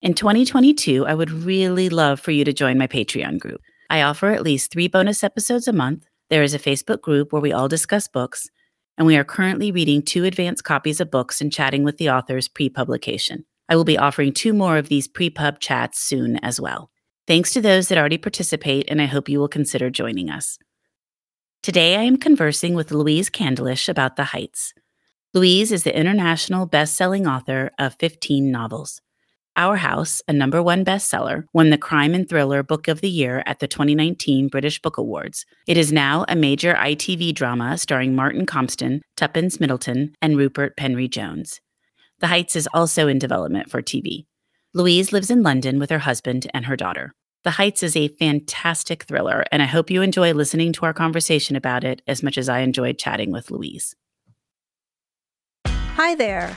In 2022, I would really love for you to join my Patreon group. I offer at least three bonus episodes a month. There is a Facebook group where we all discuss books, and we are currently reading two advanced copies of books and chatting with the authors pre publication. I will be offering two more of these pre pub chats soon as well. Thanks to those that already participate, and I hope you will consider joining us. Today, I am conversing with Louise Candlish about The Heights. Louise is the international best selling author of 15 novels. Our House, a number one bestseller, won the Crime and Thriller Book of the Year at the 2019 British Book Awards. It is now a major ITV drama starring Martin Compston, Tuppence Middleton, and Rupert Penry Jones. The Heights is also in development for TV. Louise lives in London with her husband and her daughter. The Heights is a fantastic thriller, and I hope you enjoy listening to our conversation about it as much as I enjoyed chatting with Louise. Hi there.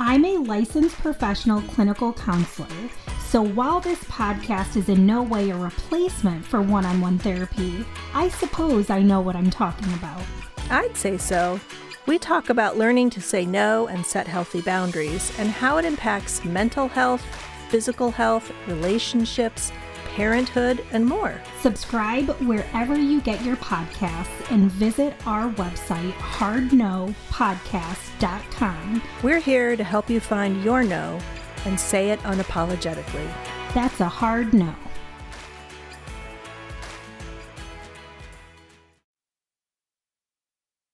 I'm a licensed professional clinical counselor so while this podcast is in no way a replacement for one on one therapy, I suppose I know what I'm talking about. I'd say so. We talk about learning to say no and set healthy boundaries and how it impacts mental health, physical health, relationships, parenthood, and more. Subscribe wherever you get your podcasts and visit our website, hardnopodcast.com. We're here to help you find your no and say it unapologetically. That's a hard no.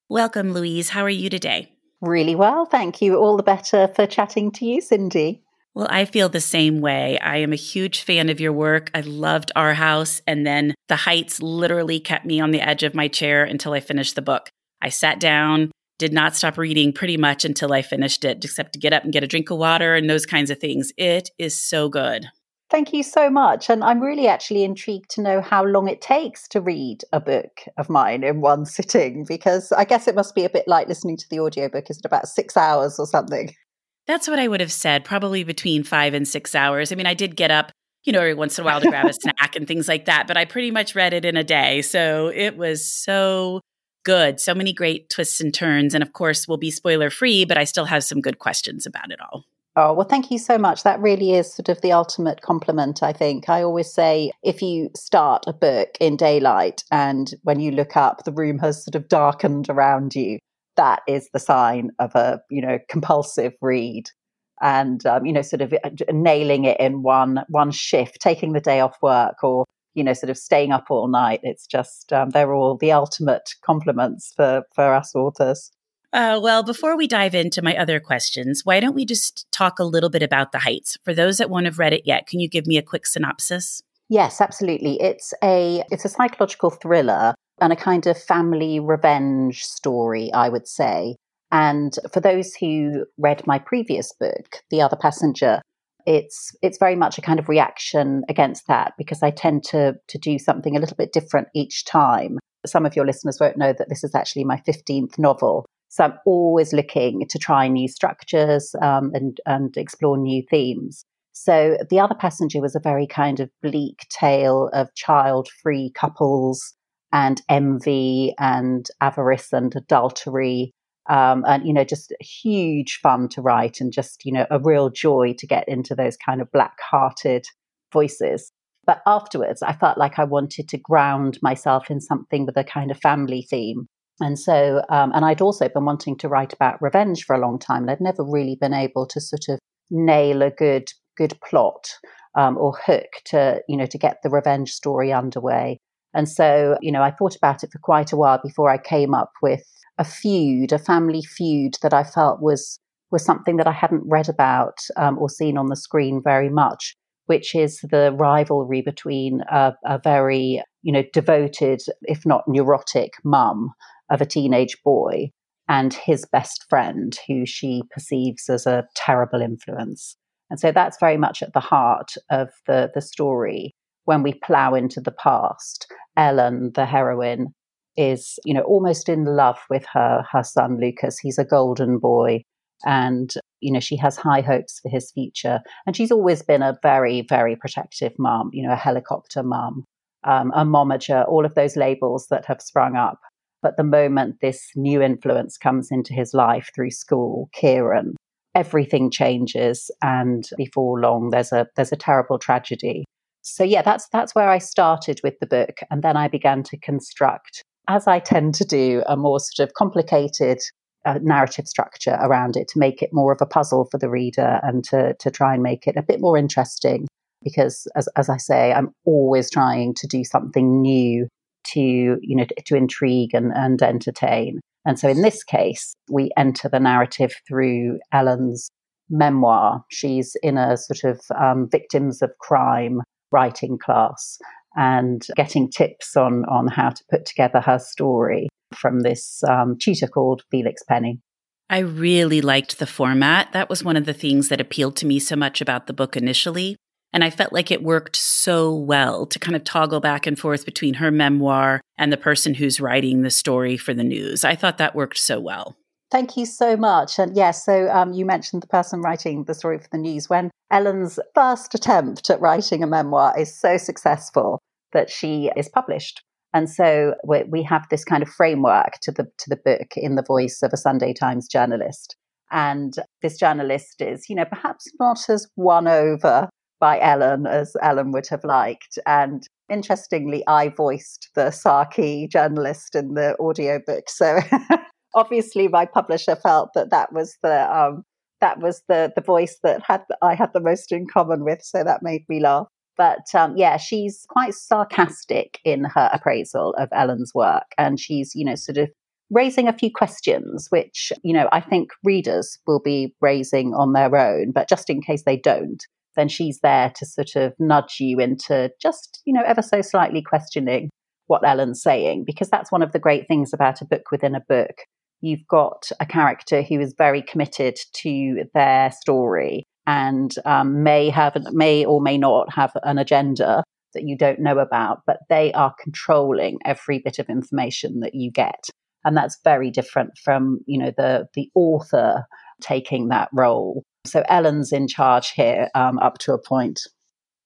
Welcome, Louise. How are you today? Really well, thank you. All the better for chatting to you, Cindy. Well, I feel the same way. I am a huge fan of your work. I loved Our House, and then The Heights literally kept me on the edge of my chair until I finished the book. I sat down, did not stop reading pretty much until I finished it, except to get up and get a drink of water and those kinds of things. It is so good. Thank you so much. And I'm really actually intrigued to know how long it takes to read a book of mine in one sitting, because I guess it must be a bit like listening to the audiobook. Is it about six hours or something? That's what I would have said, probably between five and six hours. I mean, I did get up, you know, every once in a while to grab a snack and things like that, but I pretty much read it in a day. So it was so good. So many great twists and turns. And of course, we'll be spoiler free, but I still have some good questions about it all. Oh, well, thank you so much. That really is sort of the ultimate compliment, I think. I always say if you start a book in daylight and when you look up, the room has sort of darkened around you, that is the sign of a, you know, compulsive read. And, um, you know, sort of uh, nailing it in one one shift, taking the day off work or you know, sort of staying up all night. It's just, um, they're all the ultimate compliments for, for us authors. Uh, well, before we dive into my other questions, why don't we just talk a little bit about The Heights? For those that won't have read it yet, can you give me a quick synopsis? Yes, absolutely. It's a it's a psychological thriller and a kind of family revenge story, I would say. And for those who read my previous book, The Other Passenger, it's it's very much a kind of reaction against that because I tend to to do something a little bit different each time. Some of your listeners won't know that this is actually my 15th novel. So I'm always looking to try new structures um, and, and explore new themes. So the other passenger was a very kind of bleak tale of child free couples and envy and avarice and adultery. Um, and, you know, just huge fun to write and just, you know, a real joy to get into those kind of black hearted voices. But afterwards, I felt like I wanted to ground myself in something with a kind of family theme. And so, um, and I'd also been wanting to write about revenge for a long time. And I'd never really been able to sort of nail a good, good plot um, or hook to, you know, to get the revenge story underway. And so, you know, I thought about it for quite a while before I came up with a feud, a family feud that I felt was was something that I hadn't read about um, or seen on the screen very much which is the rivalry between a, a very, you know, devoted, if not neurotic, mum of a teenage boy and his best friend, who she perceives as a terrible influence. And so that's very much at the heart of the, the story. When we plow into the past, Ellen, the heroine, is, you know, almost in love with her her son Lucas. He's a golden boy and you know she has high hopes for his future. And she's always been a very very protective mom you know a helicopter mom um, a momager all of those labels that have sprung up. But the moment this new influence comes into his life through school kieran everything changes and before long there's a there's a terrible tragedy so yeah that's that's where i started with the book and then i began to construct as i tend to do a more sort of complicated a narrative structure around it to make it more of a puzzle for the reader and to, to try and make it a bit more interesting. Because as, as I say, I'm always trying to do something new to, you know, to intrigue and, and entertain. And so in this case, we enter the narrative through Ellen's memoir. She's in a sort of um, victims of crime writing class and getting tips on, on how to put together her story from this um, tutor called Felix Penny. I really liked the format. That was one of the things that appealed to me so much about the book initially. And I felt like it worked so well to kind of toggle back and forth between her memoir and the person who's writing the story for the news. I thought that worked so well. Thank you so much. And yes, so um, you mentioned the person writing the story for the news. When Ellen's first attempt at writing a memoir is so successful that she is published. And so we, we have this kind of framework to the to the book in the voice of a Sunday Times journalist. And this journalist is, you know, perhaps not as won over by Ellen as Ellen would have liked. And interestingly, I voiced the Saki journalist in the audiobook. So obviously, my publisher felt that that was the um, that was the the voice that had I had the most in common with. So that made me laugh. But um, yeah, she's quite sarcastic in her appraisal of Ellen's work. And she's, you know, sort of raising a few questions, which, you know, I think readers will be raising on their own. But just in case they don't, then she's there to sort of nudge you into just, you know, ever so slightly questioning what Ellen's saying, because that's one of the great things about a book within a book. You've got a character who is very committed to their story and um, may have may or may not have an agenda that you don't know about, but they are controlling every bit of information that you get, and that's very different from you know the the author taking that role. So Ellen's in charge here um, up to a point.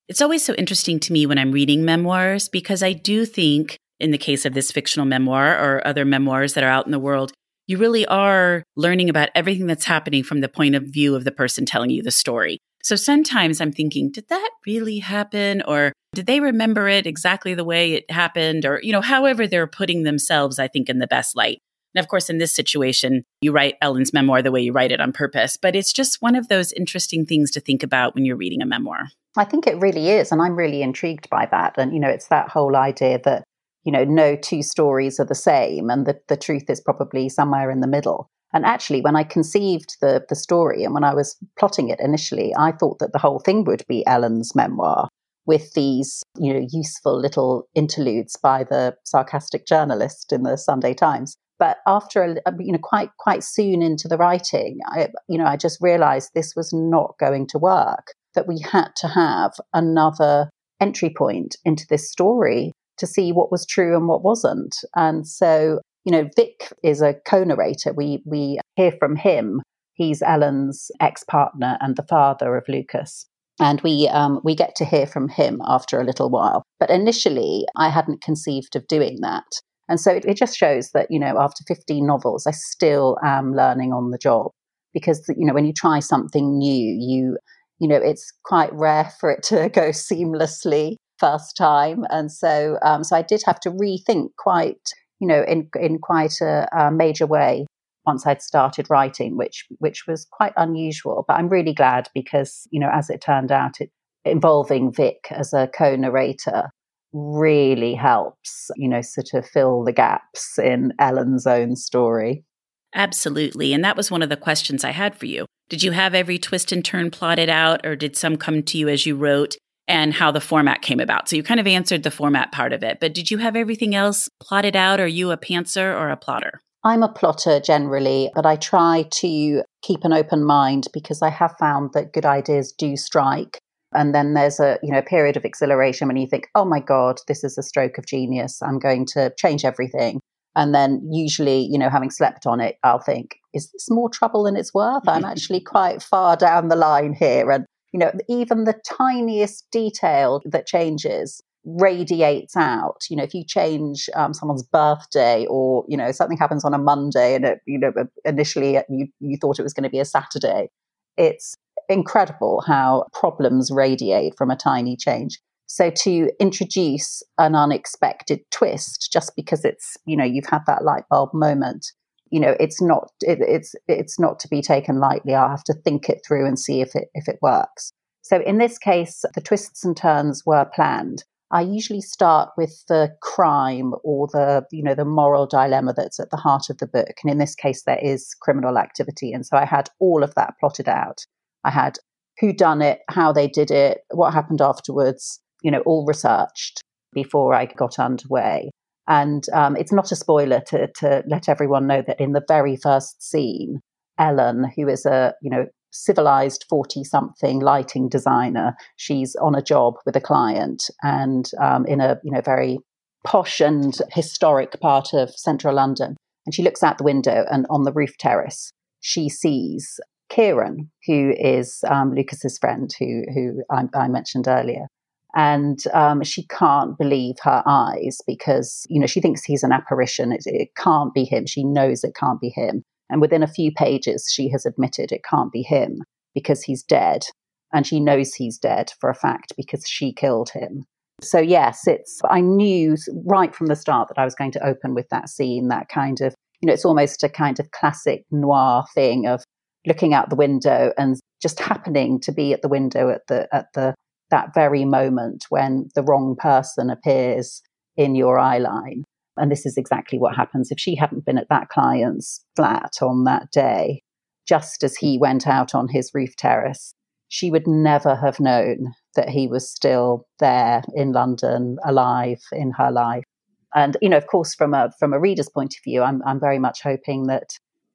It's always so interesting to me when I'm reading memoirs because I do think, in the case of this fictional memoir or other memoirs that are out in the world, you really are learning about everything that's happening from the point of view of the person telling you the story. So sometimes I'm thinking, did that really happen? Or did they remember it exactly the way it happened? Or, you know, however they're putting themselves, I think, in the best light. And of course, in this situation, you write Ellen's memoir the way you write it on purpose. But it's just one of those interesting things to think about when you're reading a memoir. I think it really is. And I'm really intrigued by that. And, you know, it's that whole idea that you know, no two stories are the same, and the, the truth is probably somewhere in the middle. And actually, when I conceived the, the story and when I was plotting it initially, I thought that the whole thing would be Ellen's memoir with these, you know, useful little interludes by the sarcastic journalist in the Sunday Times. But after, a, you know, quite quite soon into the writing, I, you know, I just realised this was not going to work. That we had to have another entry point into this story to see what was true and what wasn't. And so you know, Vic is a co-narrator. We we hear from him. He's Ellen's ex-partner and the father of Lucas. And we um, we get to hear from him after a little while. But initially, I hadn't conceived of doing that. And so it, it just shows that, you know, after 15 novels, I still am learning on the job because, you know, when you try something new, you, you know, it's quite rare for it to go seamlessly first time. And so, um, so I did have to rethink quite, you know, in, in quite a, a major way once I'd started writing, which which was quite unusual. But I'm really glad because you know, as it turned out, it involving Vic as a co-narrator really helps, you know, sort of fill the gaps in Ellen's own story. Absolutely. And that was one of the questions I had for you. Did you have every twist and turn plotted out, or did some come to you as you wrote? And how the format came about. So you kind of answered the format part of it, but did you have everything else plotted out? Are you a pantser or a plotter? I'm a plotter generally, but I try to keep an open mind because I have found that good ideas do strike. And then there's a you know period of exhilaration when you think, oh my god, this is a stroke of genius. I'm going to change everything. And then usually, you know, having slept on it, I'll think, is this more trouble than it's worth? I'm actually quite far down the line here. And, you know, even the tiniest detail that changes radiates out. You know, if you change um, someone's birthday or, you know, something happens on a Monday and it, you know, initially you, you thought it was going to be a Saturday, it's incredible how problems radiate from a tiny change. So to introduce an unexpected twist just because it's, you know, you've had that light bulb moment, you know, it's not it, it's it's not to be taken lightly. I'll have to think it through and see if it if it works. So in this case, the twists and turns were planned. I usually start with the crime or the, you know, the moral dilemma that's at the heart of the book. And in this case, there is criminal activity. And so I had all of that plotted out. I had who done it, how they did it, what happened afterwards, you know, all researched before I got underway. And um, it's not a spoiler to, to let everyone know that in the very first scene, Ellen, who is a, you know, civilized 40 something lighting designer, she's on a job with a client and um, in a, you know, very posh and historic part of central London. And she looks out the window and on the roof terrace, she sees Kieran, who is um, Lucas's friend, who who I, I mentioned earlier, and um, she can't believe her eyes because you know she thinks he's an apparition. It, it can't be him. She knows it can't be him. And within a few pages, she has admitted it can't be him because he's dead, and she knows he's dead for a fact because she killed him. So yes, it's I knew right from the start that I was going to open with that scene, that kind of you know, it's almost a kind of classic noir thing of looking out the window and just happening to be at the window at the at the that very moment when the wrong person appears in your eye line. And this is exactly what happens. If she hadn't been at that client's flat on that day, just as he went out on his roof terrace, she would never have known that he was still there in London, alive in her life. And you know, of course, from a from a reader's point of view, I'm I'm very much hoping that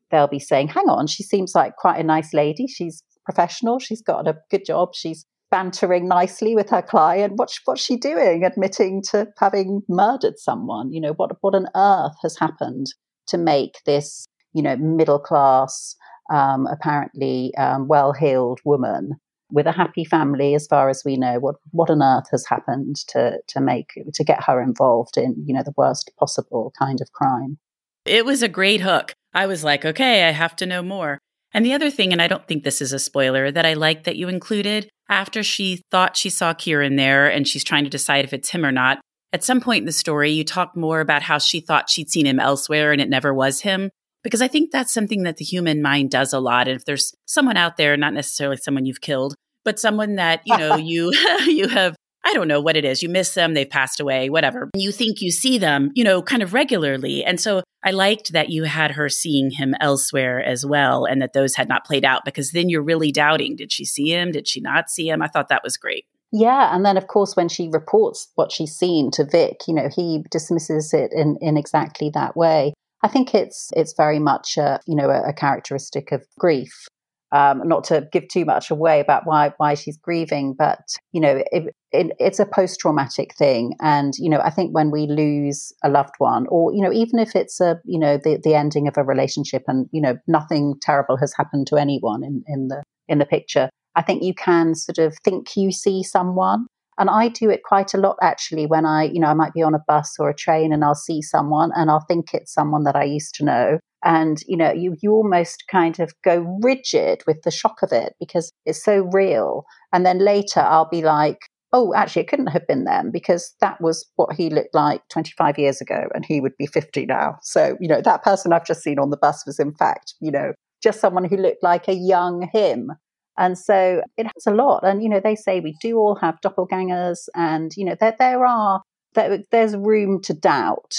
they'll be saying, hang on, she seems like quite a nice lady. She's professional. She's got a good job. She's bantering nicely with her client. What's, what's she doing? Admitting to having murdered someone. You know, what, what on earth has happened to make this, you know, middle class, um, apparently um, well heeled woman with a happy family, as far as we know, what, what on earth has happened to, to make, to get her involved in, you know, the worst possible kind of crime? It was a great hook. I was like, okay, I have to know more. And the other thing, and I don't think this is a spoiler, that I like that you included after she thought she saw Kieran there and she's trying to decide if it's him or not. At some point in the story, you talk more about how she thought she'd seen him elsewhere and it never was him. Because I think that's something that the human mind does a lot. And if there's someone out there, not necessarily someone you've killed, but someone that, you know, you you have I don't know what it is. You miss them, they've passed away, whatever. You think you see them, you know, kind of regularly. And so I liked that you had her seeing him elsewhere as well and that those had not played out because then you're really doubting did she see him? Did she not see him? I thought that was great. Yeah, and then of course when she reports what she's seen to Vic, you know, he dismisses it in in exactly that way. I think it's it's very much a, you know a, a characteristic of grief Um, not to give too much away about why why she's grieving, but you know, it, it, it's a post traumatic thing, and you know, I think when we lose a loved one, or you know, even if it's a you know the the ending of a relationship, and you know, nothing terrible has happened to anyone in in the in the picture, I think you can sort of think you see someone. And I do it quite a lot actually when I, you know, I might be on a bus or a train and I'll see someone and I'll think it's someone that I used to know. And, you know, you, you almost kind of go rigid with the shock of it because it's so real. And then later I'll be like, oh, actually, it couldn't have been them because that was what he looked like 25 years ago and he would be 50 now. So, you know, that person I've just seen on the bus was, in fact, you know, just someone who looked like a young him. And so it has a lot. And, you know, they say we do all have doppelgangers and, you know, there, there are, there, there's room to doubt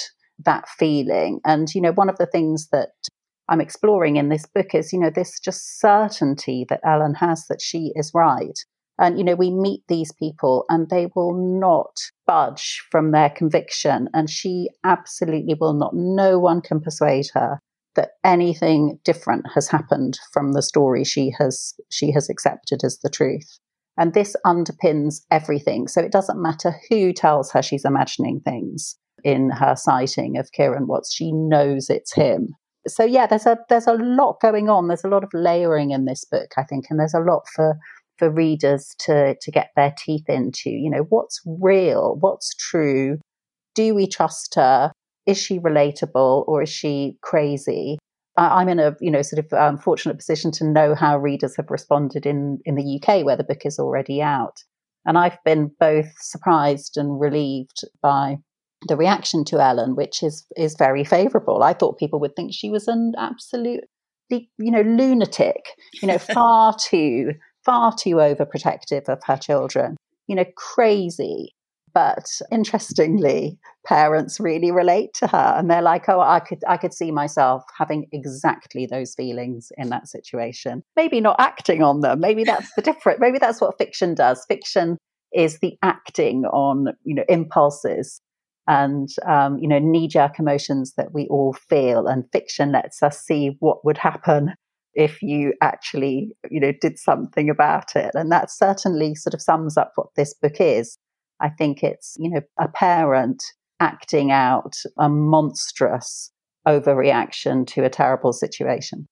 that feeling. And, you know, one of the things that I'm exploring in this book is, you know, this just certainty that Ellen has that she is right. And, you know, we meet these people and they will not budge from their conviction. And she absolutely will not. No one can persuade her that anything different has happened from the story she has she has accepted as the truth. And this underpins everything. So it doesn't matter who tells her she's imagining things in her sighting of Kieran Watts she knows it's him. So yeah there's a there's a lot going on. There's a lot of layering in this book i think and there's a lot for for readers to to get their teeth into. You know what's real? What's true? Do we trust her is she relatable or is she crazy? I'm in a you know sort of um, fortunate position to know how readers have responded in in the UK where the book is already out, and I've been both surprised and relieved by the reaction to Ellen, which is is very favourable. I thought people would think she was an absolute you know lunatic, you know far too far too overprotective of her children, you know crazy. But interestingly, parents really relate to her and they're like, oh, I could I could see myself having exactly those feelings in that situation. Maybe not acting on them. Maybe that's the different maybe that's what fiction does. Fiction is the acting on, you know, impulses and um, you know knee-jerk emotions that we all feel and fiction lets us see what would happen if you actually you know did something about it and that certainly sort of sums up what this book is I think it's, you know, a parent acting out a monstrous overreaction to a terrible situation.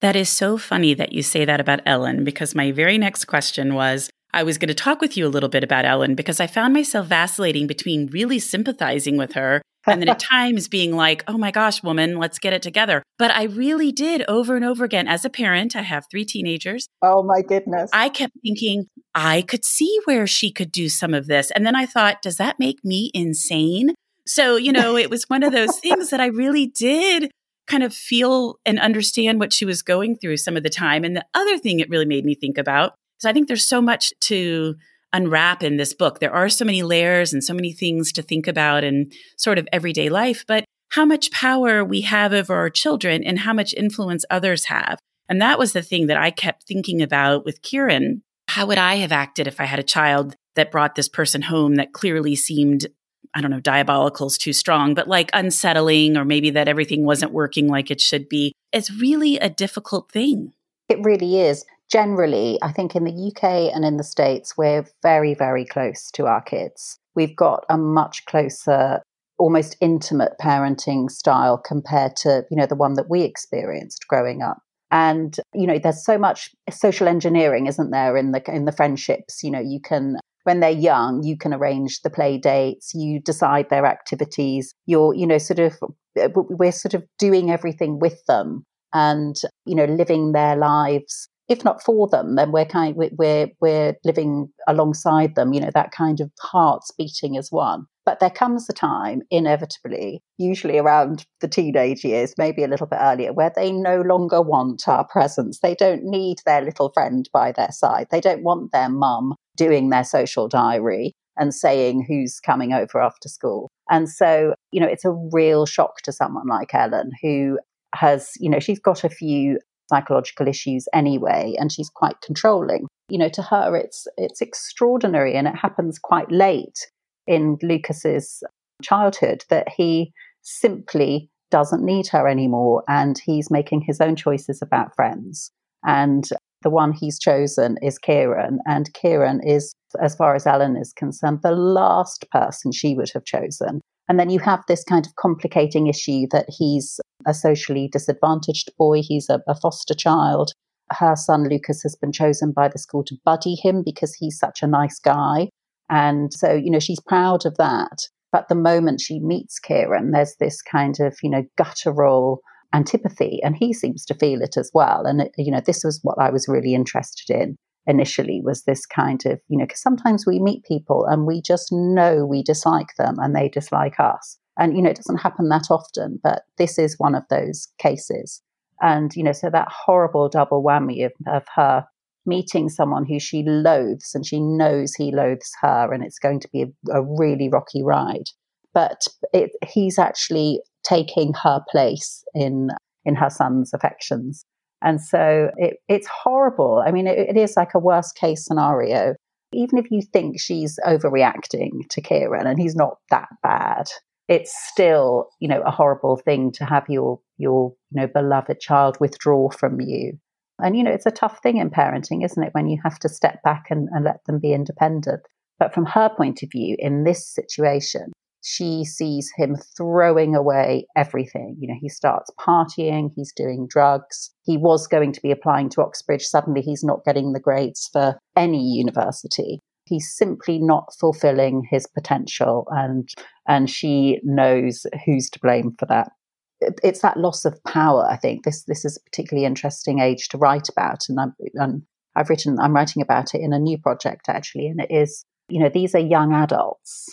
That is so funny that you say that about Ellen because my very next question was I was going to talk with you a little bit about Ellen because I found myself vacillating between really sympathizing with her and then at times being like, oh my gosh, woman, let's get it together. But I really did over and over again. As a parent, I have three teenagers. Oh my goodness. I kept thinking, I could see where she could do some of this. And then I thought, does that make me insane? So, you know, it was one of those things that I really did kind of feel and understand what she was going through some of the time. And the other thing it really made me think about is I think there's so much to unwrap in this book. There are so many layers and so many things to think about in sort of everyday life, but how much power we have over our children and how much influence others have. And that was the thing that I kept thinking about with Kieran. How would I have acted if I had a child that brought this person home that clearly seemed, I don't know, diabolical is too strong, but like unsettling, or maybe that everything wasn't working like it should be? It's really a difficult thing. It really is generally, I think in the UK and in the States, we're very, very close to our kids. We've got a much closer, almost intimate parenting style compared to, you know, the one that we experienced growing up. And, you know, there's so much social engineering, isn't there, in the in the friendships. You know, you can when they're young, you can arrange the play dates, you decide their activities, you're, you know, sort of uh, we're sort of doing everything with them and, you know, living their lives if not for them, then we're kind we're we're living alongside them. You know that kind of hearts beating as one. But there comes a time, inevitably, usually around the teenage years, maybe a little bit earlier, where they no longer want our presence. They don't need their little friend by their side. They don't want their mum doing their social diary and saying who's coming over after school. And so, you know, it's a real shock to someone like Ellen who has, you know, she's got a few psychological issues anyway and she's quite controlling you know to her it's it's extraordinary and it happens quite late in lucas's childhood that he simply doesn't need her anymore and he's making his own choices about friends and the one he's chosen is Kieran, and Kieran is, as far as Ellen is concerned, the last person she would have chosen. And then you have this kind of complicating issue that he's a socially disadvantaged boy, he's a, a foster child. Her son Lucas has been chosen by the school to buddy him because he's such a nice guy. And so, you know, she's proud of that. But the moment she meets Kieran, there's this kind of, you know, guttural antipathy, and he seems to feel it as well. And, you know, this was what I was really interested in initially was this kind of, you know, because sometimes we meet people and we just know we dislike them and they dislike us. And, you know, it doesn't happen that often, but this is one of those cases. And, you know, so that horrible double whammy of, of her meeting someone who she loathes and she knows he loathes her and it's going to be a, a really rocky ride. But it, he's actually taking her place in in her son's affections. And so it, it's horrible. I mean, it, it is like a worst case scenario. Even if you think she's overreacting to Kieran and he's not that bad, it's still, you know, a horrible thing to have your your, you know, beloved child withdraw from you. And, you know, it's a tough thing in parenting, isn't it, when you have to step back and, and let them be independent. But from her point of view, in this situation, she sees him throwing away everything. You know, he starts partying, he's doing drugs. He was going to be applying to Oxbridge. Suddenly, he's not getting the grades for any university. He's simply not fulfilling his potential, and and she knows who's to blame for that. It's that loss of power. I think this this is a particularly interesting age to write about, and I'm and I've written I'm writing about it in a new project actually, and it is you know these are young adults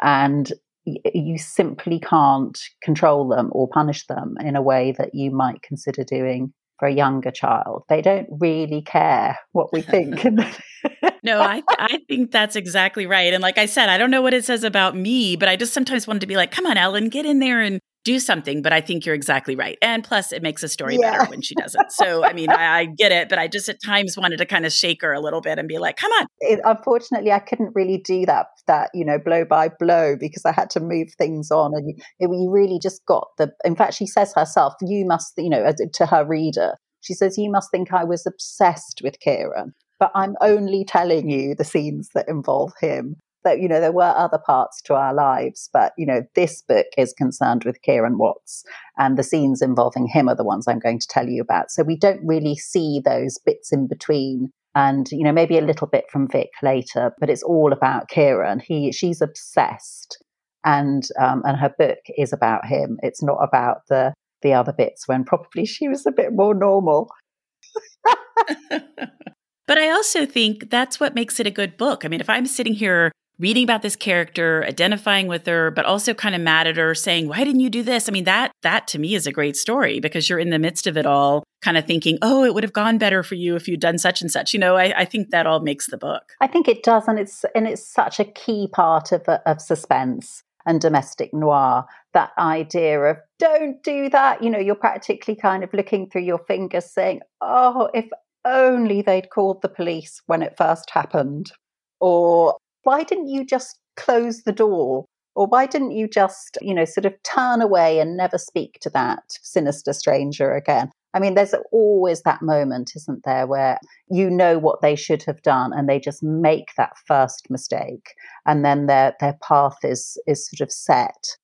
and you simply can't control them or punish them in a way that you might consider doing for a younger child. They don't really care what we think. no, I I think that's exactly right. And like I said, I don't know what it says about me, but I just sometimes wanted to be like, "Come on, Ellen, get in there and do something. But I think you're exactly right. And plus, it makes a story yeah. better when she does it. So, I mean, I, I, get it, but I just at times wanted to kind of shake her a little bit and be like, come on. It, unfortunately, I couldn't really do that, that, you know, blow by blow because I had to move things on. And you, it, you really just got the, in fact, she says herself, you must, you know, to her reader, she says, you must think I was obsessed with Kieran but I'm only telling you the scenes that involve him that you know there were other parts to our lives but you know this book is concerned with kieran watts and the scenes involving him are the ones i'm going to tell you about. So we don't really see those bits in between and you know maybe a little bit from vic later but it's all about kieran. He she's obsessed and um, and her book is about him. It's not about the the other bits when probably she was a bit more normal. But I also think that's what makes it a good book. I mean, if I'm sitting here reading about this character, identifying with her, but also kind of mad at her, saying, "Why didn't you do this?" I mean, that that to me is a great story because you're in the midst of it all, kind of thinking, "Oh, it would have gone better for you if you'd done such and such." You know, I, I think that all makes the book. I think it does, and it's and it's such a key part of uh, of suspense and domestic noir. That idea of don't do that. You know, you're practically kind of looking through your fingers, saying, "Oh, if." Only they'd called the police when it first happened, or why didn't you just close the door? Or why didn't you just, you know, sort of turn away and never speak to that sinister stranger again? I mean, there's always that moment, isn't there, where you know what they should have done and they just make that first mistake and then their their path is is sort of set.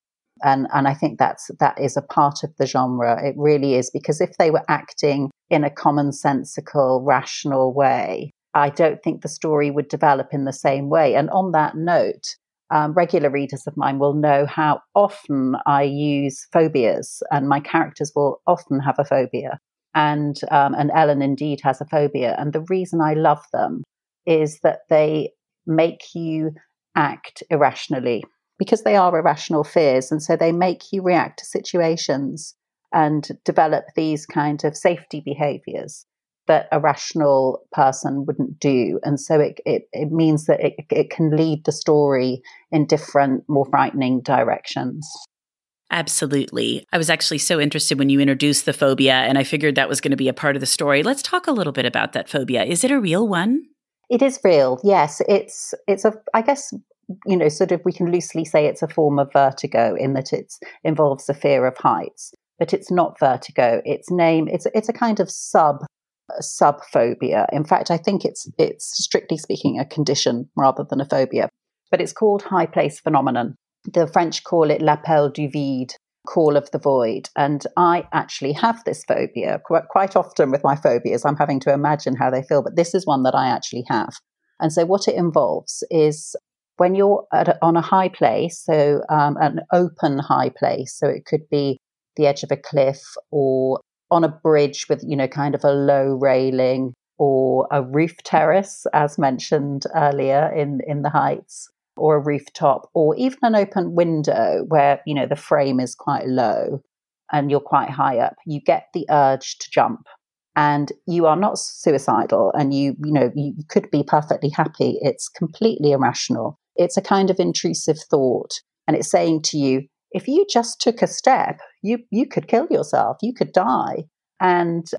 And and I think that's that is a part of the genre. It really is because if they were acting in a commonsensical, rational way, I don't think the story would develop in the same way. And on that note, um, regular readers of mine will know how often I use phobias, and my characters will often have a phobia. And um, and Ellen indeed has a phobia, and the reason I love them is that they make you act irrationally because they are irrational fears, and so they make you react to situations and develop these kind of safety behaviors that a rational person wouldn't do. And so it, it, it means that it, it can lead the story in different, more frightening directions. Absolutely. I was actually so interested when you introduced the phobia, and I figured that was going to be a part of the story. Let's talk a little bit about that phobia. Is it a real one? It is real. Yes, it's it's a. I guess you know, sort of. We can loosely say it's a form of vertigo in that it involves a fear of heights, but it's not vertigo. Its name. It's it's a kind of sub a subphobia. In fact, I think it's it's strictly speaking a condition rather than a phobia. But it's called high place phenomenon. The French call it l'appel du vide, call of the void. And I actually have this phobia quite often with my phobias. I'm having to imagine how they feel, but this is one that I actually have. And so, what it involves is when you're a, on a high place, so um, an open high place, so it could be the edge of a cliff or on a bridge with, you know, kind of a low railing or a roof terrace, as mentioned earlier in, in the heights, or a rooftop, or even an open window where, you know, the frame is quite low and you're quite high up, you get the urge to jump. And you are not suicidal and you, you know, you could be perfectly happy. It's completely irrational. It's a kind of intrusive thought. And it's saying to you, if you just took a step, you you could kill yourself, you could die. And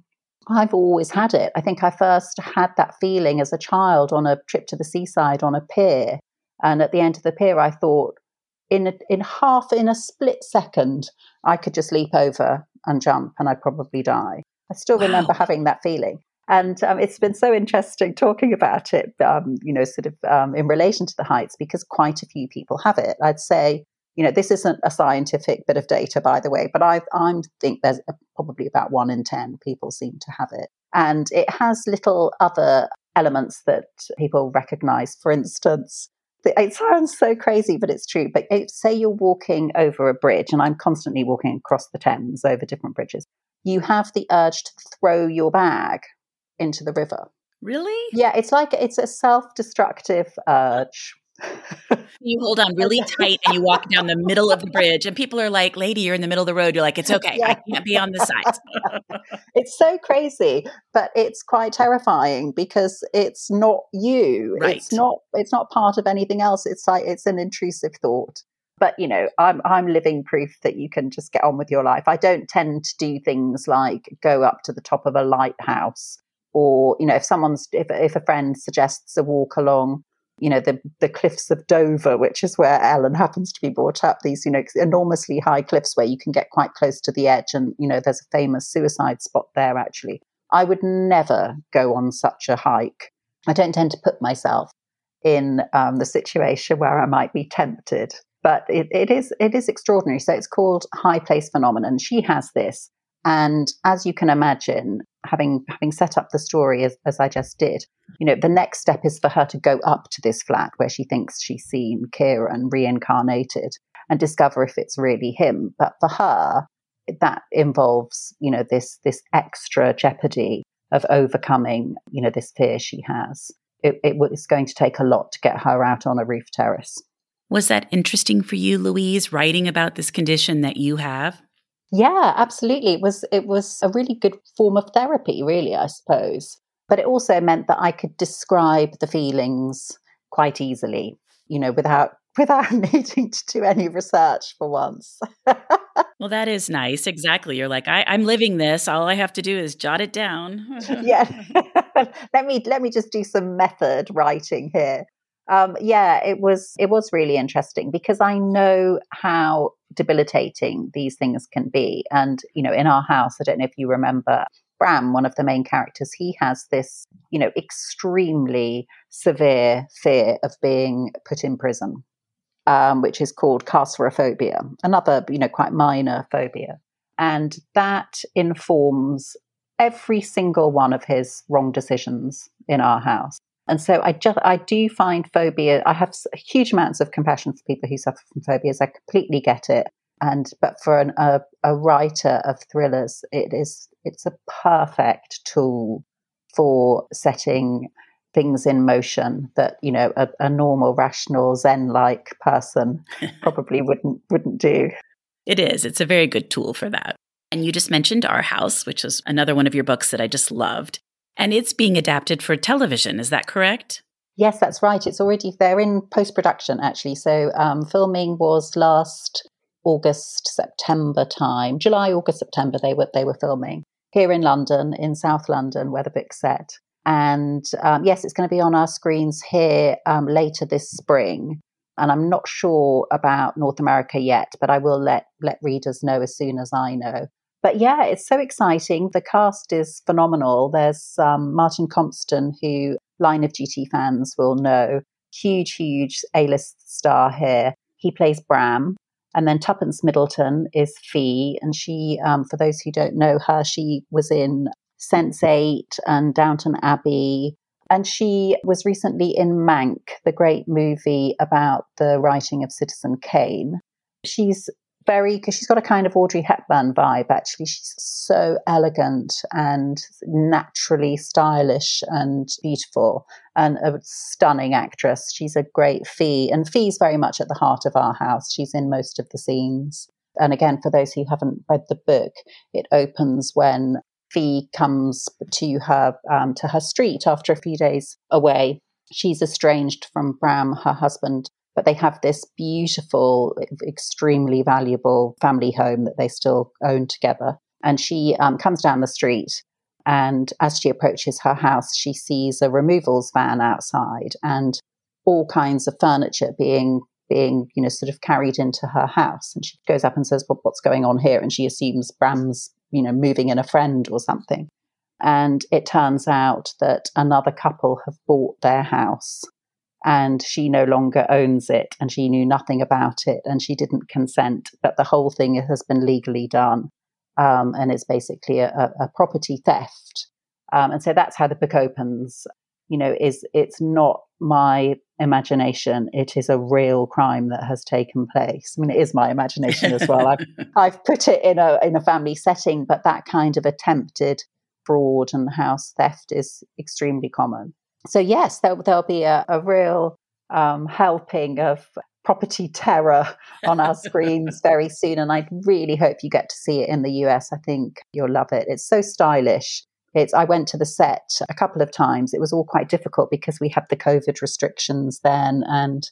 I've always had it. I think I first had that feeling as a child on a trip to the seaside on a pier. And at the end of the pier, I thought, in a, in half in a split second, I could just leap over and jump, and I'd probably die. I still wow. remember having that feeling. And um, it's been so interesting talking about it, um, you know, sort of um, in relation to the heights, because quite a few people have it. I'd say you know, this isn't a scientific bit of data, by the way, but I I think there's probably about one in 10 people seem to have it. And it has little other elements that people recognize. For instance, it sounds so crazy, but it's true. But say you're walking over a bridge, and I'm constantly walking across the Thames over different bridges, you have the urge to throw your bag into the river. Really? Yeah, it's like it's a self destructive urge you hold on really tight and you walk down the middle of the bridge and people are like lady you're in the middle of the road. You're like it's okay. Yeah. i can't be on the side. It's so crazy but it's quite terrifying because it's not you. Right. it's not it's not part of anything else. It's like it's an intrusive thought. But you know i'm i'm living proof that you can just get on with your life. I don't tend to do things like go up to the top of a lighthouse or you know if someone's if, if a friend suggests a walk along you know, the, the cliffs of Dover, which is where Ellen happens to be brought up, these, you know, enormously high cliffs where you can get quite close to the edge. And, you know, there's a famous suicide spot there, actually. I would never go on such a hike. I don't tend to put myself in um, the situation where I might be tempted. But it, it is it is extraordinary. So it's called high place phenomenon. She has this, and as you can imagine, having having set up the story as, as I just did, you know, the next step is for her to go up to this flat where she thinks she's seen Kieran reincarnated and discover if it's really him. But for her, that involves, you know, this this extra jeopardy of overcoming, you know, this fear she has. It, it was going to take a lot to get her out on a roof terrace. Was that interesting for you, Louise, writing about this condition that you have? Yeah, absolutely. It was it was a really good form of therapy, really, I suppose. But it also meant that I could describe the feelings quite easily, you know, without without needing to do any research for once. well, that is nice. Exactly. You're like, I, I'm living this. All I have to do is jot it down. yeah. let me let me just do some method writing here. Um, yeah, it was it was really interesting because I know how debilitating these things can be. And you know, in our house, I don't know if you remember Bram, one of the main characters, he has this you know extremely severe fear of being put in prison, um, which is called carcerophobia, another you know quite minor phobia, and that informs every single one of his wrong decisions in our house. And so I just I do find phobia. I have huge amounts of compassion for people who suffer from phobias. I completely get it. And but for an, a, a writer of thrillers, it is it's a perfect tool for setting things in motion that you know a, a normal, rational, zen-like person probably wouldn't wouldn't do. It is. It's a very good tool for that. And you just mentioned Our House, which was another one of your books that I just loved. And it's being adapted for television, is that correct? Yes, that's right. It's already, they're in post production actually. So um, filming was last August, September time, July, August, September, they were, they were filming here in London, in South London, where the book's set. And um, yes, it's going to be on our screens here um, later this spring. And I'm not sure about North America yet, but I will let let readers know as soon as I know. But yeah, it's so exciting. The cast is phenomenal. There's um, Martin Compston, who Line of Duty fans will know, huge, huge A list star here. He plays Bram. And then Tuppence Middleton is Fi. And she, um, for those who don't know her, she was in Sense8 and Downton Abbey. And she was recently in Mank, the great movie about the writing of Citizen Kane. She's very because she's got a kind of Audrey Hepburn vibe. Actually, she's so elegant and naturally stylish and beautiful, and a stunning actress. She's a great Fi, and Fi's very much at the heart of our house. She's in most of the scenes. And again, for those who haven't read the book, it opens when Fi comes to her um, to her street after a few days away. She's estranged from Bram, her husband, but they have this beautiful, extremely valuable family home that they still own together. And she um, comes down the street, and as she approaches her house, she sees a removals van outside and all kinds of furniture being being you know sort of carried into her house. And she goes up and says well, what's going on here? And she assumes bram's you know moving in a friend or something. And it turns out that another couple have bought their house and she no longer owns it and she knew nothing about it and she didn't consent. But the whole thing has been legally done um, and it's basically a, a property theft. Um, and so that's how the book opens. You know is it's not my imagination. It is a real crime that has taken place. I mean it is my imagination as well. I've i've put it in a in a family setting but that kind of attempted fraud and house theft is extremely common so yes, there, will be a, a real um, helping of property terror on our screens very soon, and I really hope you get to see it in the US. I think you'll love it. It's so stylish. It's. I went to the set a couple of times. It was all quite difficult because we had the COVID restrictions then, and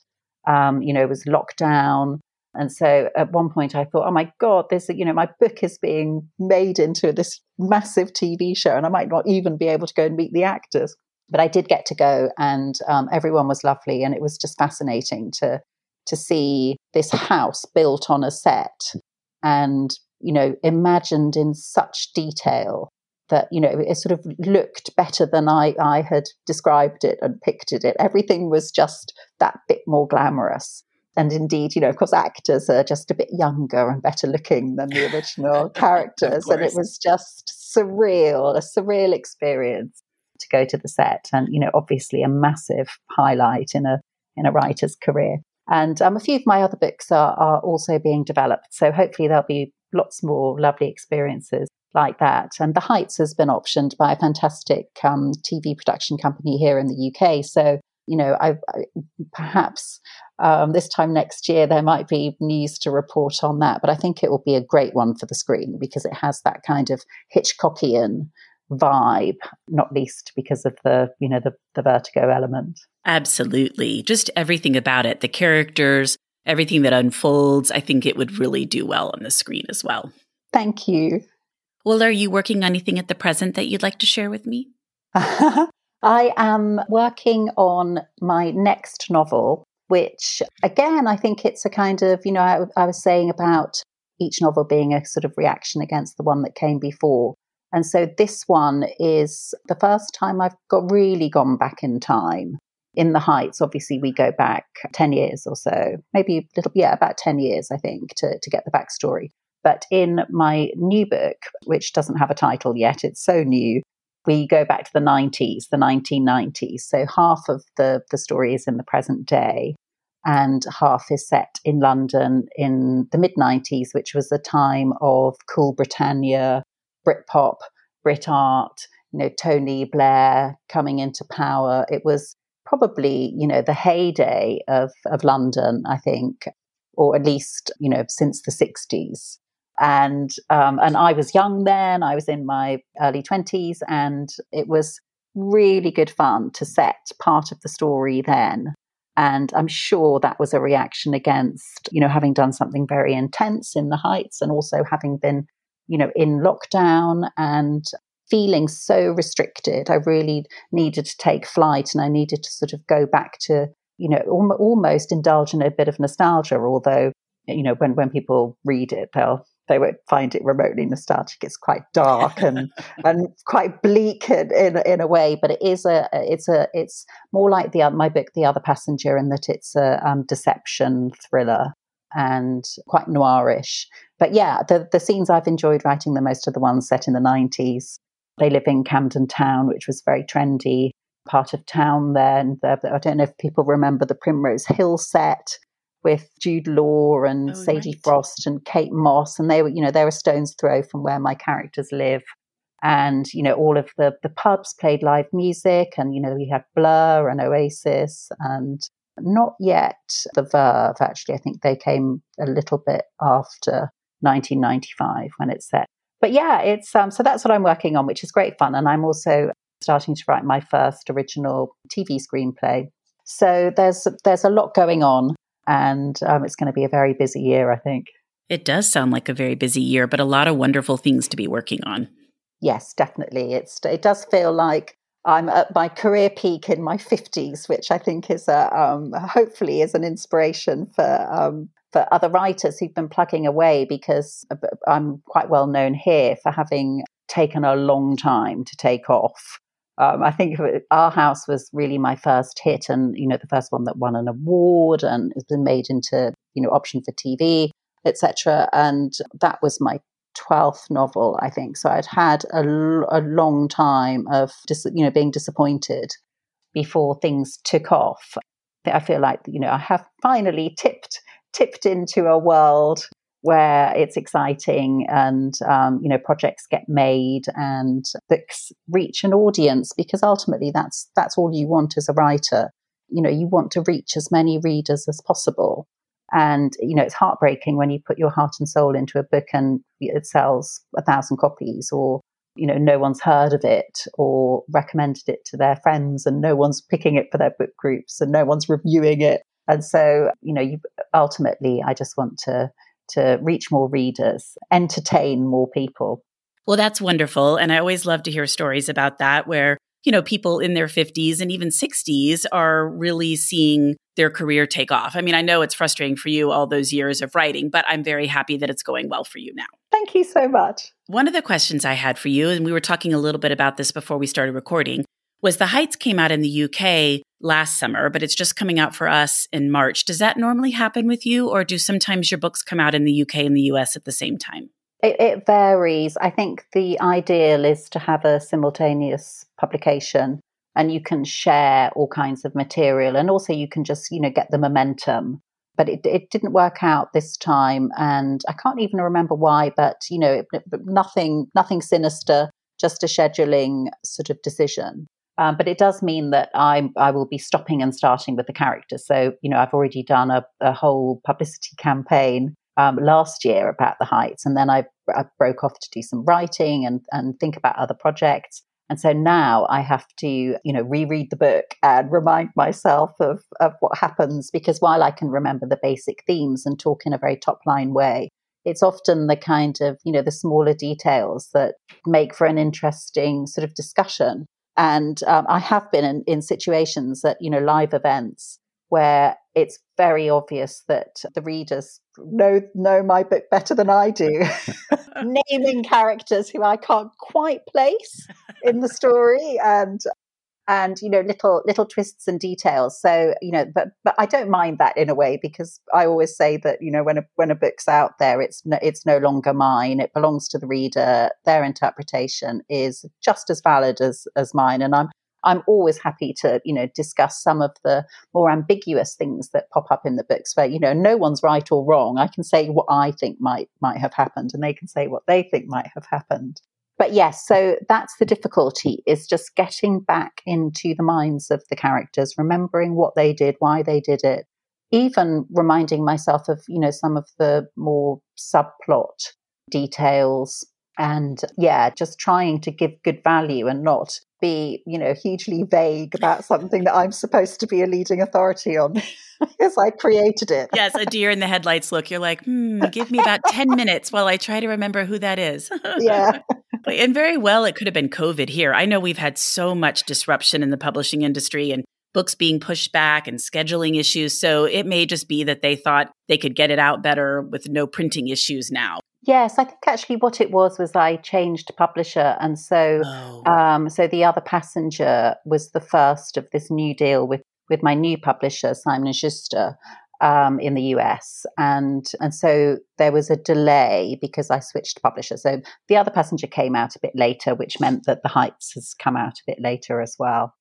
um, you know it was lockdown. And so at one point I thought, oh my God, this, you know, my book is being made into this massive TV show and I might not even be able to go and meet the actors but I did get to go, and um, everyone was lovely, and it was just fascinating to to see this house built on a set, and you know, imagined in such detail that you know it sort of looked better than I I had described it and pictured it. Everything was just that bit more glamorous. And indeed, you know, of course, actors are just a bit younger and better looking than the original characters. and it was just surreal, a surreal experience to go to the set, and you know, obviously a massive highlight in a in a writer's career. And um, a few of my other books are, are also being developed, so hopefully there'll be lots more lovely experiences like that. And The Heights has been optioned by a fantastic um, TV production company here in the UK. So, you know, I, I perhaps um, this time next year there might be news to report on that. But I think it will be a great one for the screen because it has that kind of Hitchcockian vibe, not least because of the, you know, the, the vertigo element. Absolutely. Just everything about it, the characters, everything that unfolds, I think it would really do well on the screen as well. Thank you. Well, are you working on anything at the present that you'd like to share with me? I am working on my next novel, which again, I think it's a kind of, you know, I, I was saying about each novel being a sort of reaction against the one that came before. And so this one is the first time I've got really gone back in time. In the Heights, obviously, we go back 10 years or so, maybe a little, yeah, about 10 years, I think, to, to get the backstory. But in my new book, which doesn't have a title yet, it's so new, we go back to the 90s, the 1990s. So half of the, the story is in the present day, and half is set in London in the mid 90s, which was the time of cool Britannia, Britpop, Brit art, you know, Tony Blair coming into power. It was probably, you know, the heyday of, of London, I think, or at least, you know, since the 60s. And um, and I was young then. I was in my early twenties, and it was really good fun to set part of the story then. And I'm sure that was a reaction against, you know, having done something very intense in the Heights, and also having been you know, in lockdown and feeling so restricted. I really needed to take flight and I needed to sort of go back to, you know, almost indulge in a bit of nostalgia, although, you know, when, when people read it, they'll they won't find it remotely nostalgic. It's quite dark and and quite bleak in, in, in a way, but it is a it's a it's more like the my book, The Other Passenger, in that it's a um, deception thriller and quite noirish. But yeah, the the scenes I've enjoyed writing the most are the ones set in the nineties. They live in Camden Town, which was very trendy part of town there. And I don't know if people remember the Primrose Hill set with Jude Law and oh, Sadie right. Frost and Kate Moss, and they were, you know, they were a stones throw from where my characters live. And you know, all of the the pubs played live music, and you know, we had Blur and Oasis, and not yet the Verve. Actually, I think they came a little bit after 1995 when it's set. But yeah, it's um, so that's what I'm working on, which is great fun, and I'm also starting to write my first original TV screenplay. So there's there's a lot going on and um, it's going to be a very busy year, I think. It does sound like a very busy year, but a lot of wonderful things to be working on. Yes, definitely. It's it does feel like I'm at my career peak in my fifties, which I think is a um, hopefully is an inspiration for um, for other writers who've been plugging away because I'm quite well known here for having taken a long time to take off. Um, I think Our House was really my first hit, and you know the first one that won an award and has been made into you know option for TV, etc. And that was my twelfth novel, I think. So I'd had a, a long time of dis- you know being disappointed before things took off. I feel like you know I have finally tipped tipped into a world where it's exciting and um, you know projects get made and books reach an audience because ultimately that's that's all you want as a writer. You know you want to reach as many readers as possible. And you know it's heartbreaking when you put your heart and soul into a book and it sells a thousand copies or you know no one's heard of it or recommended it to their friends and no one's picking it for their book groups and no one's reviewing it and so you know you ultimately i just want to to reach more readers, entertain more people. Well, that's wonderful. And I always love to hear stories about that where, you know, people in their 50s and even 60s are really seeing their career take off. I mean, I know it's frustrating for you all those years of writing, but I'm very happy that it's going well for you now. Thank you so much. One of the questions I had for you, and we were talking a little bit about this before we started recording, was The Heights came out in the UK last summer, but it's just coming out for us in March. Does that normally happen with you, or do sometimes your books come out in the UK and the US at the same time? It, it varies. I think the ideal is to have a simultaneous publication and you can share all kinds of material and also you can just, you know, get the momentum. But it, it didn't work out this time and I can't even remember why, but you know, it, nothing nothing sinister, just a scheduling sort of decision. Um, but it does mean that I I will be stopping and starting with the characters. So you know I've already done a, a whole publicity campaign um, last year about the Heights, and then I, I broke off to do some writing and and think about other projects. And so now I have to, you know, reread the book and remind myself of, of what happens because while I can remember the basic themes and talk in a very top line way, it's often the kind of, you know, the smaller details that make for an interesting sort of discussion. And um, I have been in, in situations that, you know, live events where it's very obvious that the readers know know my book better than I do, naming characters who I can't quite place in the story, and and you know little little twists and details. So you know but but i don't mind that in a way because i always say that you know when a when a book's out there it's no, it's no longer mine. It belongs to the reader. Their interpretation is just as valid as as mine. And i'm i'm always happy to you know discuss some of the more ambiguous things that pop up in the books where you know no one's right or wrong. I can say what i think might might have happened and they can say what they think might have happened but yes, so that's the difficulty is just getting back into the minds of the characters, remembering what they did, why they did it, even reminding myself of, you know, some of the more subplot details. And yeah, just trying to give good value and not be, you know, hugely vague about something that I'm supposed to be a leading authority on because I created it. yes, a deer in the headlights look. You're like, hmm, give me about 10 minutes while I try to remember who that is. yeah. And very well, it could have been COVID here. I know we've had so much disruption in the publishing industry and books being pushed back and scheduling issues. So it may just be that they thought they could get it out better with no printing issues now. Yes, I think actually what it was was I changed publisher, and so Oh. um, so the other passenger was the first of this new deal with with my new publisher Simon Schuster um, in the US, and and so there was a delay because I switched publisher. So the other passenger came out a bit later, which meant that the Heights has come out a bit later as well.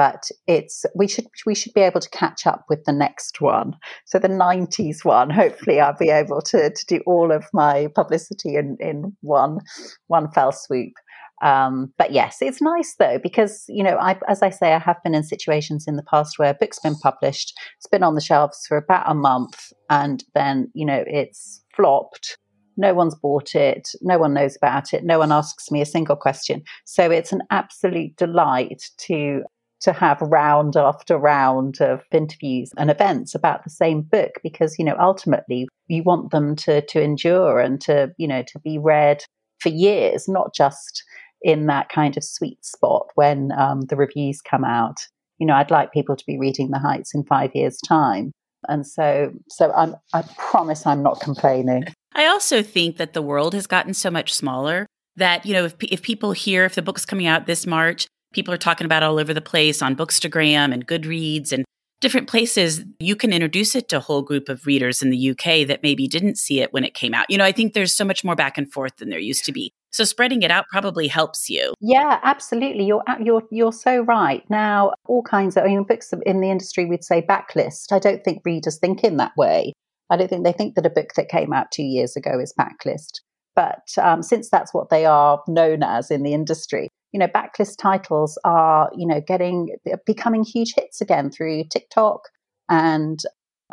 But it's we should we should be able to catch up with the next one. So the '90s one, hopefully, I'll be able to to do all of my publicity in in one one fell swoop. Um, but yes, it's nice though because you know, I, as I say, I have been in situations in the past where a book's been published, it's been on the shelves for about a month, and then you know it's flopped. No one's bought it. No one knows about it. No one asks me a single question. So it's an absolute delight to to have round after round of interviews and events about the same book because you know ultimately you want them to to endure and to you know to be read for years, not just in that kind of sweet spot when um, the reviews come out. You know, I'd like people to be reading The Heights in five years' time, and so so I'm I promise I'm not complaining. I also think that the world has gotten so much smaller that, you know, if, if people hear if the book's coming out this March, people are talking about all over the place on Bookstagram and Goodreads and different places. You can introduce it to a whole group of readers in the UK that maybe didn't see it when it came out. You know, I think there's so much more back and forth than there used to be. So spreading it out probably helps you. Yeah, absolutely. You're you're you're so right. Now, all kinds of I mean, books in the industry we'd say backlist. I don't think readers think in that way. I don't think they think that a book that came out two years ago is backlist. But um, since that's what they are known as in the industry, you know, backlist titles are, you know, getting becoming huge hits again through TikTok and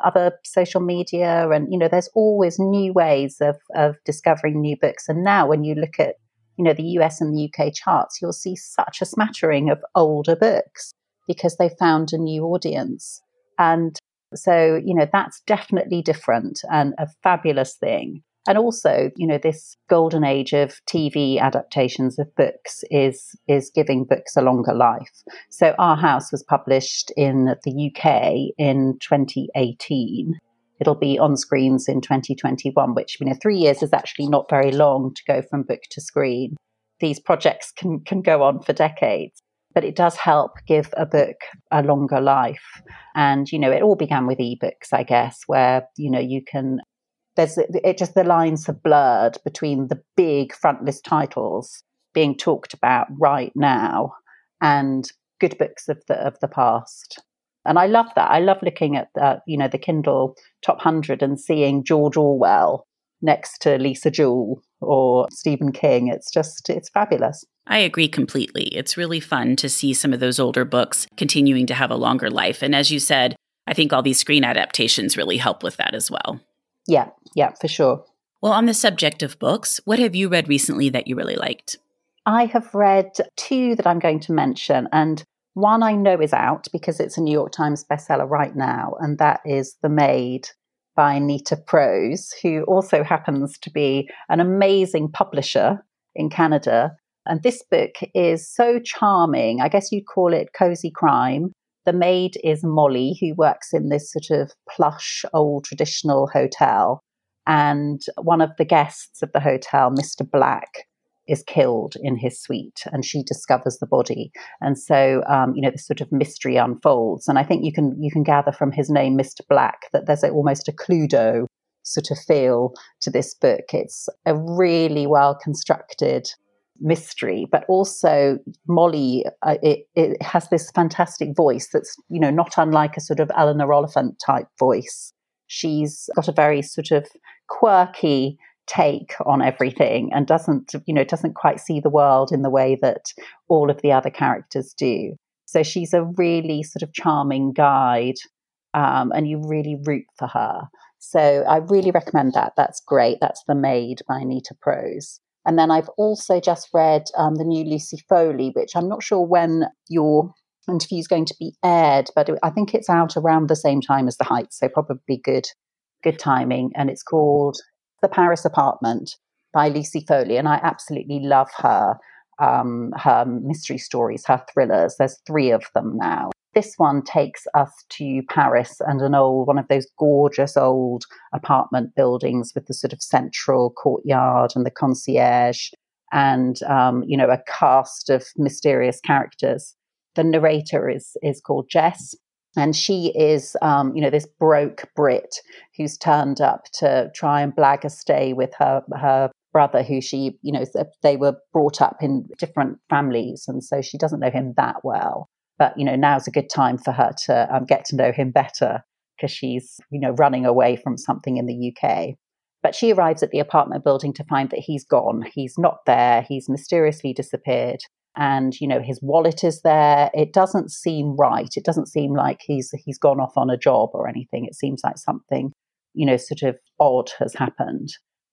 other social media. And, you know, there's always new ways of, of discovering new books. And now when you look at, you know, the US and the UK charts, you'll see such a smattering of older books because they found a new audience. And so, you know, that's definitely different and a fabulous thing. And also, you know, this golden age of TV adaptations of books is is giving books a longer life. So Our House was published in the UK in 2018. It'll be on screens in 2021, which, you know, three years is actually not very long to go from book to screen. These projects can, can go on for decades but it does help give a book a longer life. And, you know, it all began with ebooks, I guess, where, you know, you can, there's, it just, the lines have blurred between the big front list titles being talked about right now and good books of the, of the past. And I love that. I love looking at, the, you know, the Kindle top 100 and seeing George Orwell next to Lisa Jewell or Stephen King. It's just, it's fabulous. I agree completely. It's really fun to see some of those older books continuing to have a longer life. And as you said, I think all these screen adaptations really help with that as well. Yeah, yeah, for sure. Well, on the subject of books, what have you read recently that you really liked? I have read two that I'm going to mention, and one I know is out because it's a New York Times bestseller right now, and that is The Maid by Nita Prose, who also happens to be an amazing publisher in Canada and this book is so charming. I guess you'd call it cozy crime. The maid is Molly, who works in this sort of plush, old traditional hotel. And one of the guests of the hotel, Mr. Black, is killed in his suite and she discovers the body and so um, you know this sort of mystery unfolds and i think you can you can gather from his name mr black that there's a, almost a cluedo sort of feel to this book it's a really well constructed mystery, but also Molly, uh, it, it has this fantastic voice that's, you know, not unlike a sort of Eleanor Oliphant type voice. She's got a very sort of quirky take on everything and doesn't, you know, doesn't quite see the world in the way that all of the other characters do. So she's a really sort of charming guide, um, and you really root for her. So I really recommend that. That's great. That's The Maid by Nita Prose. And then I've also just read um, the new Lucy Foley, which I'm not sure when your interview is going to be aired, but I think it's out around the same time as The Heights, so probably good, good timing. And it's called The Paris Apartment by Lucy Foley, and I absolutely love her. Um, her mystery stories, her thrillers. There's three of them now. This one takes us to Paris and an old, one of those gorgeous old apartment buildings with the sort of central courtyard and the concierge and, um, you know, a cast of mysterious characters. The narrator is, is called Jess. And she is, um, you know, this broke Brit who's turned up to try and blag a stay with her her brother, who she, you know, they were brought up in different families, and so she doesn't know him that well. But you know, now's a good time for her to um, get to know him better because she's, you know, running away from something in the UK. But she arrives at the apartment building to find that he's gone. He's not there. He's mysteriously disappeared. And you know his wallet is there. It doesn't seem right. It doesn't seem like he's he's gone off on a job or anything. It seems like something, you know, sort of odd has happened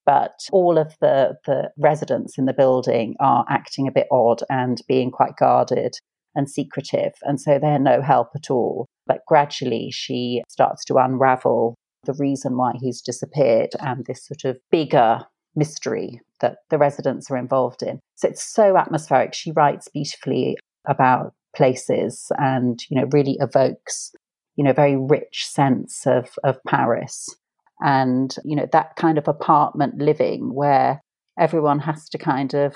but all of the, the residents in the building are acting a bit odd and being quite guarded and secretive. And so they're no help at all. But gradually she starts to unravel the reason why he's disappeared and this sort of bigger mystery that the residents are involved in. So it's so atmospheric. She writes beautifully about places and, you know, really evokes, you know, a very rich sense of, of Paris and you know that kind of apartment living where everyone has to kind of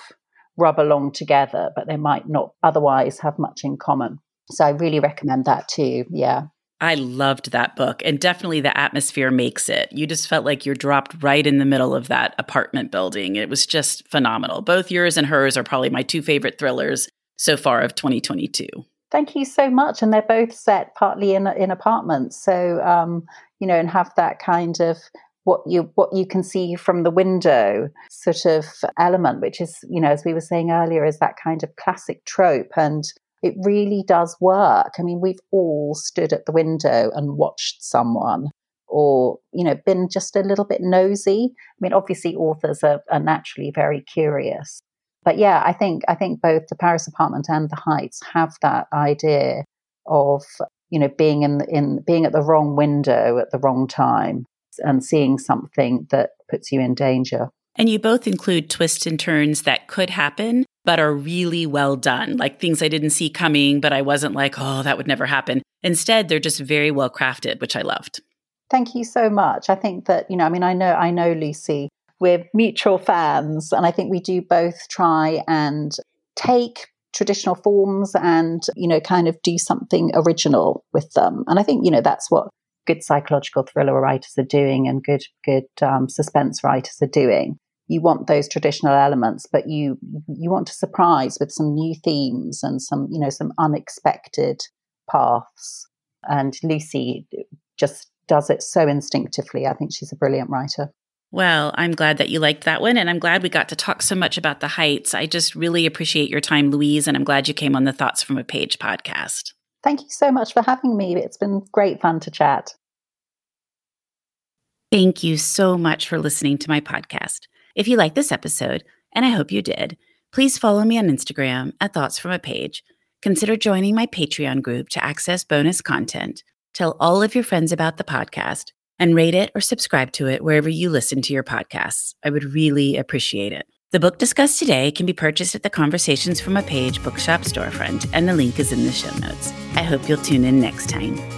rub along together but they might not otherwise have much in common so i really recommend that too yeah I loved that book, and definitely the atmosphere makes it. You just felt like you're dropped right in the middle of that apartment building. It was just phenomenal. Both yours and hers are probably my two favorite thrillers so far of 2022. Thank you so much. And they're both set partly in in apartments. So um, you know, and have that kind of what you what you can see from the window sort of element, which is, you know, as we were saying earlier, is that kind of classic trope. And it really does work. I mean, we've all stood at the window and watched someone or, you know, been just a little bit nosy. I mean, obviously authors are, are naturally very curious. But yeah, I think I think both the Paris apartment and the Heights have that idea of you know being in in being at the wrong window at the wrong time and seeing something that puts you in danger. And you both include twists and turns that could happen, but are really well done. Like things I didn't see coming, but I wasn't like, oh, that would never happen. Instead, they're just very well crafted, which I loved. Thank you so much. I think that, you know, I mean, I know, I know Lucy, we're mutual fans, and I think we do both try and take traditional forms and, you know, kind of do something original with them. And I think, you know, that's what good psychological thriller writers are doing and good, good um, suspense writers are doing. You want those traditional elements, but you you want to surprise with some new themes and some you know some unexpected paths. And Lucy just does it so instinctively. I think she's a brilliant writer. Well, I'm glad that you liked that one. And I'm glad we got to talk so much about the heights. I just really appreciate your time, Louise. And I'm glad you came on the Thoughts from a Page podcast. Thank you so much for having me. It's been great fun to chat. Thank you so much for listening to my podcast. If you like this episode, and I hope you did, please follow me on Instagram at Thoughts from a Page. Consider joining my Patreon group to access bonus content. Tell all of your friends about the podcast and rate it or subscribe to it wherever you listen to your podcasts. I would really appreciate it. The book discussed today can be purchased at the Conversations from a Page bookshop storefront, and the link is in the show notes. I hope you'll tune in next time.